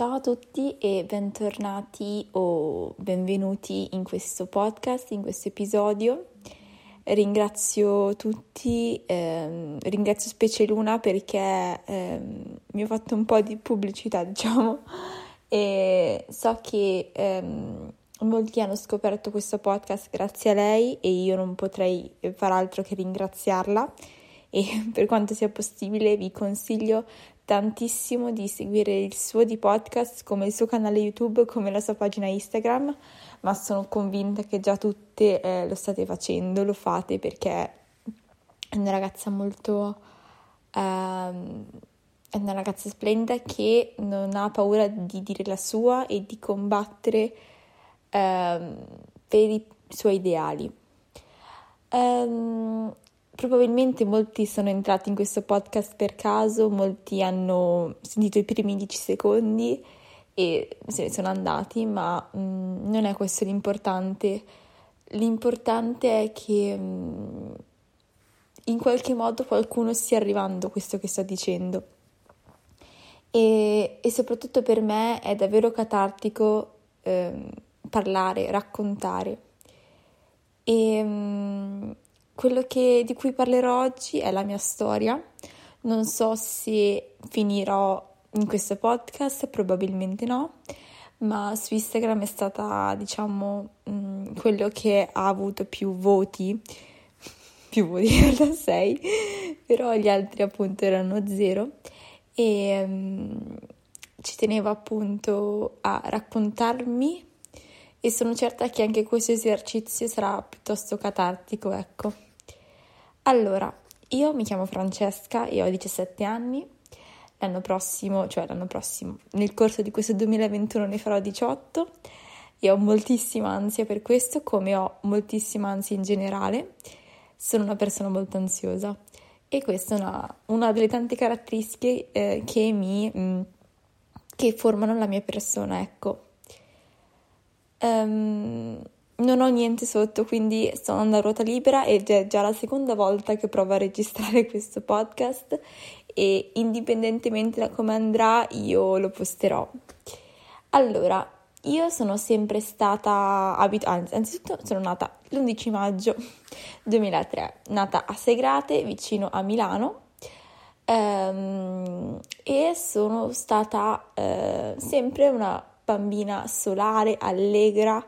Ciao a tutti e bentornati o benvenuti in questo podcast, in questo episodio. Ringrazio tutti, ehm, ringrazio specie Luna perché ehm, mi ha fatto un po' di pubblicità, diciamo, e so che ehm, molti hanno scoperto questo podcast grazie a lei e io non potrei far altro che ringraziarla e per quanto sia possibile vi consiglio tantissimo di seguire il suo di podcast come il suo canale YouTube, come la sua pagina Instagram, ma sono convinta che già tutte eh, lo state facendo, lo fate perché è una ragazza molto... Uh, è una ragazza splendida che non ha paura di dire la sua e di combattere uh, per i suoi ideali. Um, Probabilmente molti sono entrati in questo podcast per caso, molti hanno sentito i primi 10 secondi e se ne sono andati, ma mh, mm, non è questo l'importante. L'importante è che mh, mm, in qualche modo qualcuno stia arrivando a questo che sto dicendo. E, e, soprattutto per me è davvero catartico eh, parlare, raccontare. E, mh, mm, quello che, di cui parlerò oggi è la mia storia. Non so se finirò in questo podcast, probabilmente no, ma su Instagram è stata, diciamo, mm, quello che ha avuto più voti, più voti in realtà 6, però gli altri appunto erano zero e mh, mm, ci tenevo appunto a raccontarmi e sono certa che anche questo esercizio sarà piuttosto catartico, ecco. Allora, io mi chiamo Francesca e ho 17 anni. L'anno prossimo, cioè l'anno prossimo, nel corso di questo 2021 ne farò 18 e ho moltissima ansia per questo, come ho moltissima ansia in generale. Sono una persona molto ansiosa e questa è una, una delle tante caratteristiche eh, che mi mh, mm, che formano la mia persona, ecco. Um, non ho niente sotto, quindi sto andando a ruota libera ed è già la seconda volta che provo a registrare questo podcast e indipendentemente da come andrà io lo posterò. Allora, io sono sempre stata abituata, anzi, anzitutto sono nata l'11 maggio 2003, nata a Segrate, vicino a Milano, ehm, e sono stata eh, sempre una bambina solare, allegra,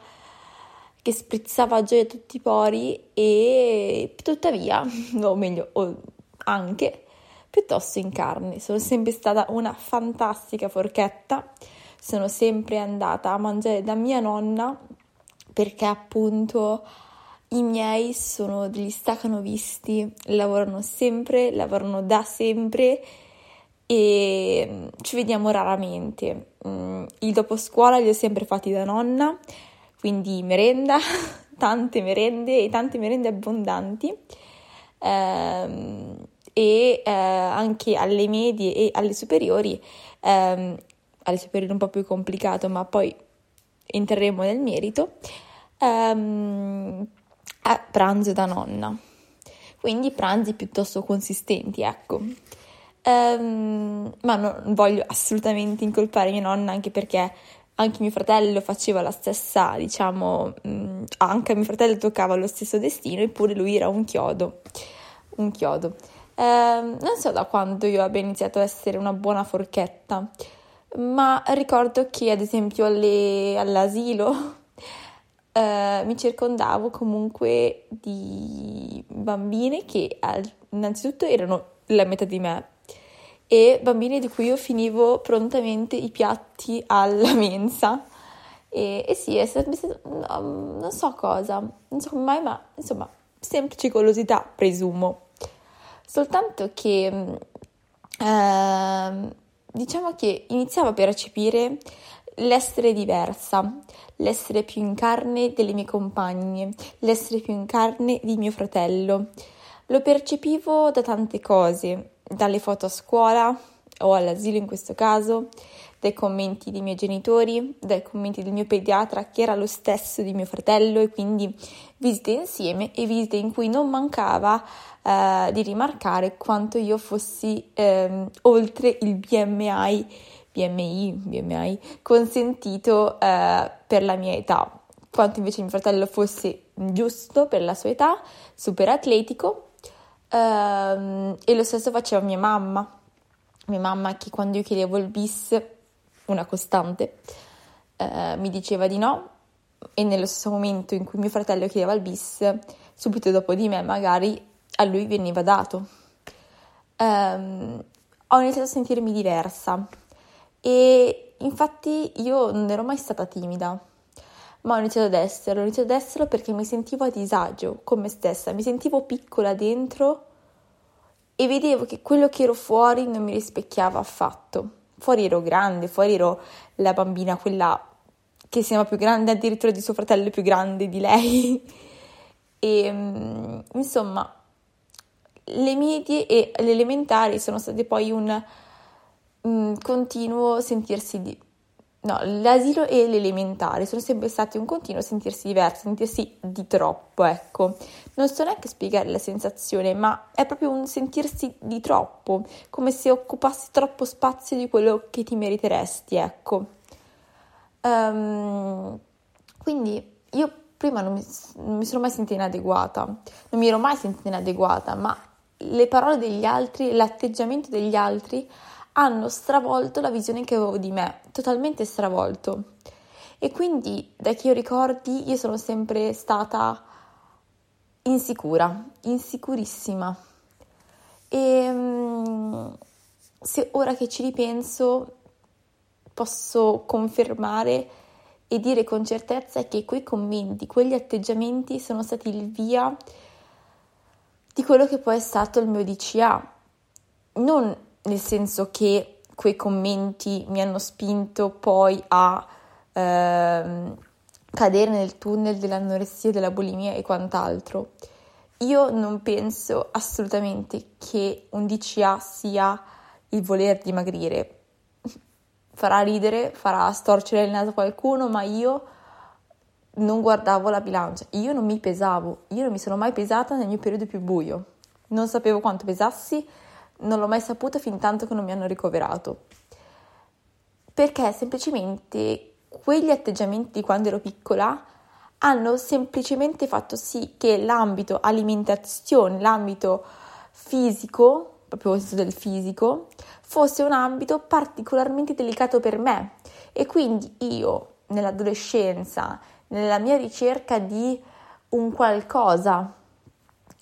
che sprizzava a tutti i pori e tuttavia, o meglio, o anche piuttosto in carne. Sono sempre stata una fantastica forchetta, sono sempre andata a mangiare da mia nonna perché appunto i miei sono degli stacanovisti, lavorano sempre, lavorano da sempre e ci vediamo raramente. Mm, il dopo scuola li ho sempre fatti da nonna quindi merenda, tante merende e tante merende abbondanti. Ehm, e eh, anche alle medie e alle superiori, ehm, alle superiori un po' più complicato, ma poi entreremo nel merito, ehm, a pranzo da nonna. Quindi pranzi piuttosto consistenti, ecco. Um, ma non voglio assolutamente incolpare mia nonna anche perché anche mio fratello faceva la stessa, diciamo, mh, mm, anche a mio fratello toccava lo stesso destino, eppure lui era un chiodo. Un chiodo. Eh, non so da quando io abbia iniziato a essere una buona forchetta, ma ricordo che ad esempio alle, all'asilo eh, mi circondavo comunque di bambine che innanzitutto erano la metà di me, e bambini di cui io finivo prontamente i piatti alla mensa. E, e sì, è stato, no, non so cosa, non so come mai, ma insomma, semplice curiosità, presumo. Soltanto che, eh, diciamo che iniziavo a percepire l'essere diversa, l'essere più in carne delle mie compagne, l'essere più in carne di mio fratello. Lo percepivo da tante cose, dalle foto a scuola o all'asilo in questo caso, dai commenti dei miei genitori, dai commenti del mio pediatra che era lo stesso di mio fratello e quindi visite insieme e visite in cui non mancava eh, di rimarcare quanto io fossi eh, oltre il BMI BMI, BMI consentito eh, per la mia età, quanto invece mio fratello fosse giusto per la sua età, super atletico. Ehm, e lo stesso faceva mia mamma. Mia mamma che quando io chiedevo il bis, una costante, eh, mi diceva di no e nello stesso momento in cui mio fratello chiedeva il bis, subito dopo di me magari a lui veniva dato. Um, ho iniziato a sentirmi diversa e infatti io non ero mai stata timida, ma ho iniziato ad esserlo, ho iniziato ad esserlo perché mi sentivo a disagio con me stessa, mi sentivo piccola dentro e vedevo che quello che ero fuori non mi rispecchiava affatto. Fuori ero grande, fuori ero la bambina, quella che sembra più grande addirittura di suo fratello più grande di lei. e insomma, le medie e le elementari sono state poi un, un continuo sentirsi di... No, l'asilo e l'elementare sono sempre stati un continuo sentirsi diversi, sentirsi di troppo, ecco. Non so neanche spiegare la sensazione, ma è proprio un sentirsi di troppo, come se occupassi troppo spazio di quello che ti meriteresti, ecco. Um, quindi io prima non mi, non mi sono mai sentita inadeguata, non mi ero mai sentita inadeguata, ma le parole degli altri, l'atteggiamento degli altri hanno stravolto la visione che avevo di me, totalmente stravolto. E quindi, da che io ricordi, io sono sempre stata insicura, insicurissima. E mm, se ora che ci ripenso, posso confermare e dire con certezza che quei commenti, quegli atteggiamenti sono stati il via di quello che poi è stato il mio DCA. Non nel senso che quei commenti mi hanno spinto poi a ehm, cadere nel tunnel dell'anoressia, della bulimia e quant'altro. Io non penso assolutamente che un DCA sia il voler dimagrire. Farà ridere, farà storcere il naso a qualcuno, ma io non guardavo la bilancia, io non mi pesavo, io non mi sono mai pesata nel mio periodo più buio, non sapevo quanto pesassi, non l'ho mai saputo fin tanto che non mi hanno ricoverato. Perché semplicemente quegli atteggiamenti di quando ero piccola hanno semplicemente fatto sì che l'ambito alimentazione, l'ambito fisico, proprio questo del fisico, fosse un ambito particolarmente delicato per me e quindi io nell'adolescenza nella mia ricerca di un qualcosa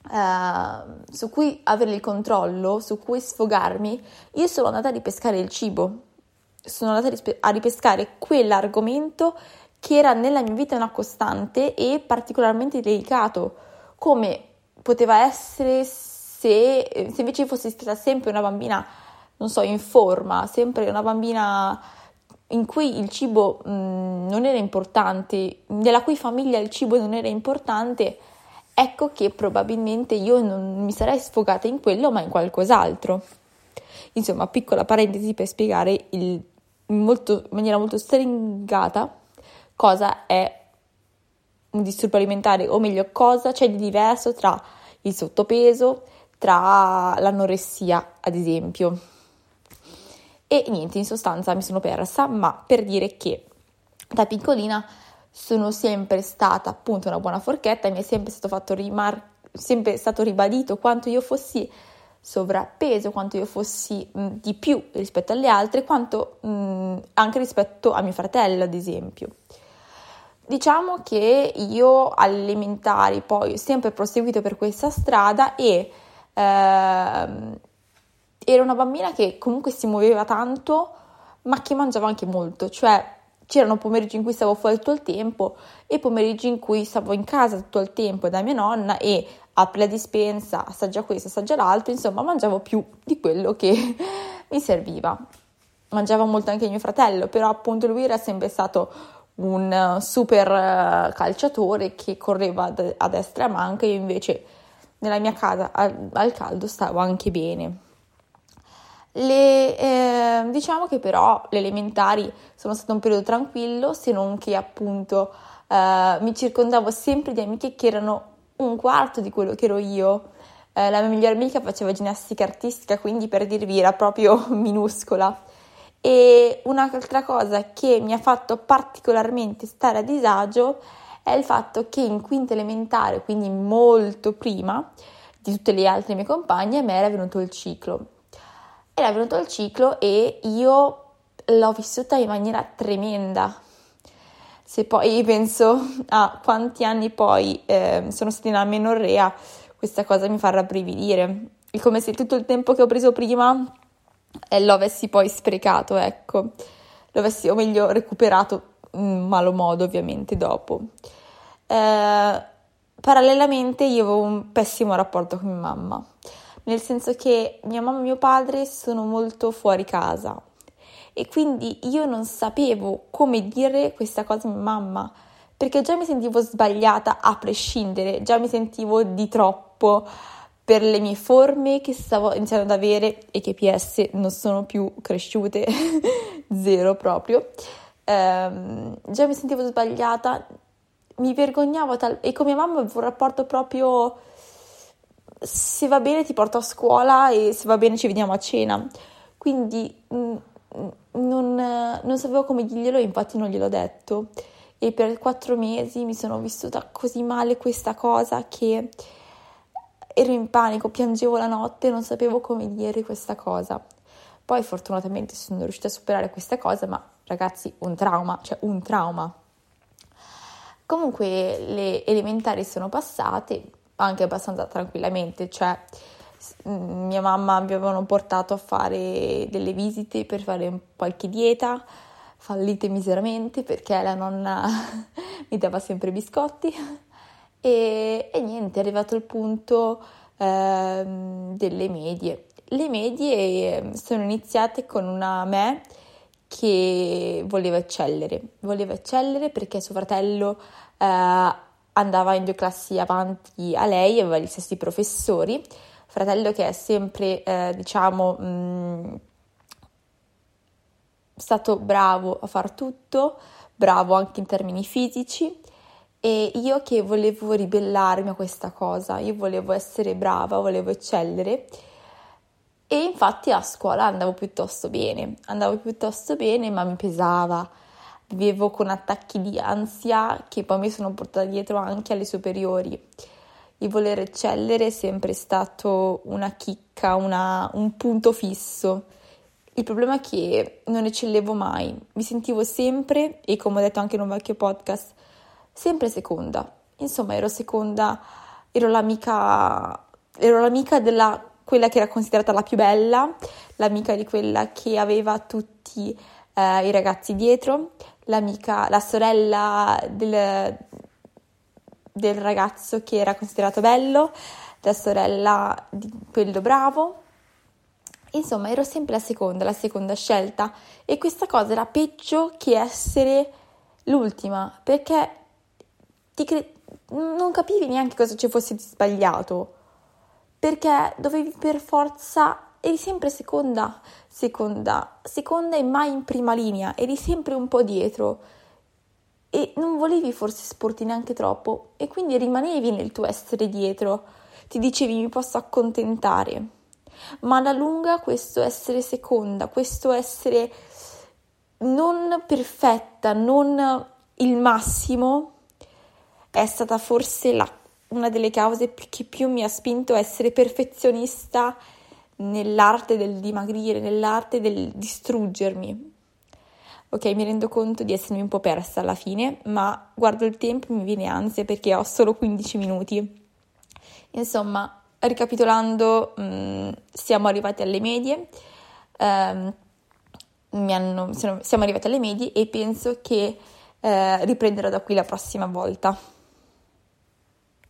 uh, su cui avere il controllo, su cui sfogarmi, io sono andata a ripescare il cibo, sono andata a ripescare quell'argomento che era nella mia vita una costante e particolarmente delicato, come poteva essere se, se invece fossi stata sempre una bambina, non so, in forma, sempre una bambina in cui il cibo mh, mm, non era importante, nella cui famiglia il cibo non era importante, ecco che probabilmente io non mi sarei sfogata in quello, ma in qualcos'altro. Insomma, piccola parentesi per spiegare il, molto, in maniera molto stringata cosa è un disturbo alimentare, o meglio, cosa c'è di diverso tra il sottopeso, tra l'anoressia, ad esempio. E niente, in sostanza mi sono persa, ma per dire che da piccolina sono sempre stata appunto una buona forchetta, mi è sempre stato fatto rimar- sempre stato ribadito quanto io fossi sovrappeso, quanto io fossi mh, di più rispetto alle altre, quanto mh, anche rispetto a mio fratello, ad esempio. Diciamo che io alle elementari poi ho sempre proseguito per questa strada e ehm, ero una bambina che comunque si muoveva tanto, ma che mangiava anche molto, cioè c'erano pomeriggi in cui stavo fuori tutto il tempo e pomeriggi in cui stavo in casa tutto il tempo da mia nonna e apri la dispensa, assaggia questo, assaggia l'altro, insomma mangiavo più di quello che mi serviva. Mangiava molto anche mio fratello, però appunto lui era sempre stato un super eh, calciatore che correva a destra e a manca, io invece nella mia casa al, al caldo stavo anche bene. Le, eh, diciamo che però le elementari sono stato un periodo tranquillo, se non che appunto eh, mi circondavo sempre di amiche che erano un quarto di quello che ero io. Eh, la mia migliore amica faceva ginnastica artistica, quindi per dirvi era proprio minuscola. E un'altra cosa che mi ha fatto particolarmente stare a disagio è il fatto che in quinta elementare, quindi molto prima di tutte le altre mie compagne, a me era venuto il ciclo. Era venuto il ciclo e io l'ho vissuta in maniera tremenda. Se poi penso a quanti anni poi eh, sono stata in amenorrea, questa cosa mi fa rabbrividire. È come se tutto il tempo che ho preso prima eh, lo avessi poi sprecato, ecco. Lo avessi, o meglio, recuperato in malo modo, ovviamente, dopo. Eh, parallelamente io avevo un pessimo rapporto con mia mamma, nel senso che mia mamma e mio padre sono molto fuori casa e quindi io non sapevo come dire questa cosa a mia mamma perché già mi sentivo sbagliata a prescindere, già mi sentivo di troppo per le mie forme che stavo iniziando ad avere e che PS non sono più cresciute, zero proprio. Um, già mi sentivo sbagliata mi vergognavo tal- e con mia mamma avevo un rapporto proprio se va bene ti porto a scuola e se va bene ci vediamo a cena. Quindi mh, mm, non, non, sapevo come dirglielo, infatti non gliel'ho detto. E per quattro mesi mi sono vissuta così male questa cosa che ero in panico, piangevo la notte, non sapevo come dire questa cosa. Poi fortunatamente sono riuscita a superare questa cosa, ma ragazzi, un trauma, cioè un trauma. Comunque le elementari sono passate anche abbastanza tranquillamente, cioè mia mamma mi avevano portato a fare delle visite per fare qualche dieta, fallite miseramente perché la nonna mi dava sempre biscotti e, e niente, è arrivato il punto eh, delle medie. Le medie ehm, sono iniziate con una me che voleva eccellere, voleva eccellere perché suo fratello eh, andava in due classi avanti a lei, aveva gli stessi professori, fratello che è sempre, eh, diciamo, mh, mm, stato bravo a far tutto, bravo anche in termini fisici e io che volevo ribellarmi a questa cosa, io volevo essere brava, volevo eccellere e infatti a scuola andavo piuttosto bene, andavo piuttosto bene, ma mi pesava. Vivevo con attacchi di ansia che poi mi sono portata dietro anche alle superiori. Il voler eccellere è sempre stato una chicca, una, un punto fisso. Il problema è che non eccellevo mai, mi sentivo sempre, e come ho detto anche in un vecchio podcast, sempre seconda. Insomma, ero seconda, ero l'amica, ero l'amica della quella che era considerata la più bella, l'amica di quella che aveva tutti eh, i ragazzi dietro, l'amica, la sorella del, del ragazzo che era considerato bello, la sorella di quello bravo. Insomma, ero sempre la seconda, la seconda scelta e questa cosa era peggio che essere l'ultima, perché cre- non capivi neanche cosa ci fosse di sbagliato perché dovevi per forza, eri sempre seconda, seconda, seconda e mai in prima linea, eri sempre un po' dietro. E non volevi forse esporti neanche troppo e quindi rimanevi nel tuo essere dietro, ti dicevi mi posso accontentare, ma alla lunga questo essere seconda, questo essere non perfetta, non il massimo, è stata forse la una delle cause che più mi ha spinto a essere perfezionista nell'arte del dimagrire, nell'arte del distruggermi. Ok, mi rendo conto di essermi un po' persa alla fine, ma guardo il tempo e mi viene ansia perché ho solo 15 minuti. Insomma, ricapitolando, mh, mm, siamo arrivati alle medie. Um, hanno, siamo arrivati alle medie e penso che eh, riprenderò da qui la prossima volta.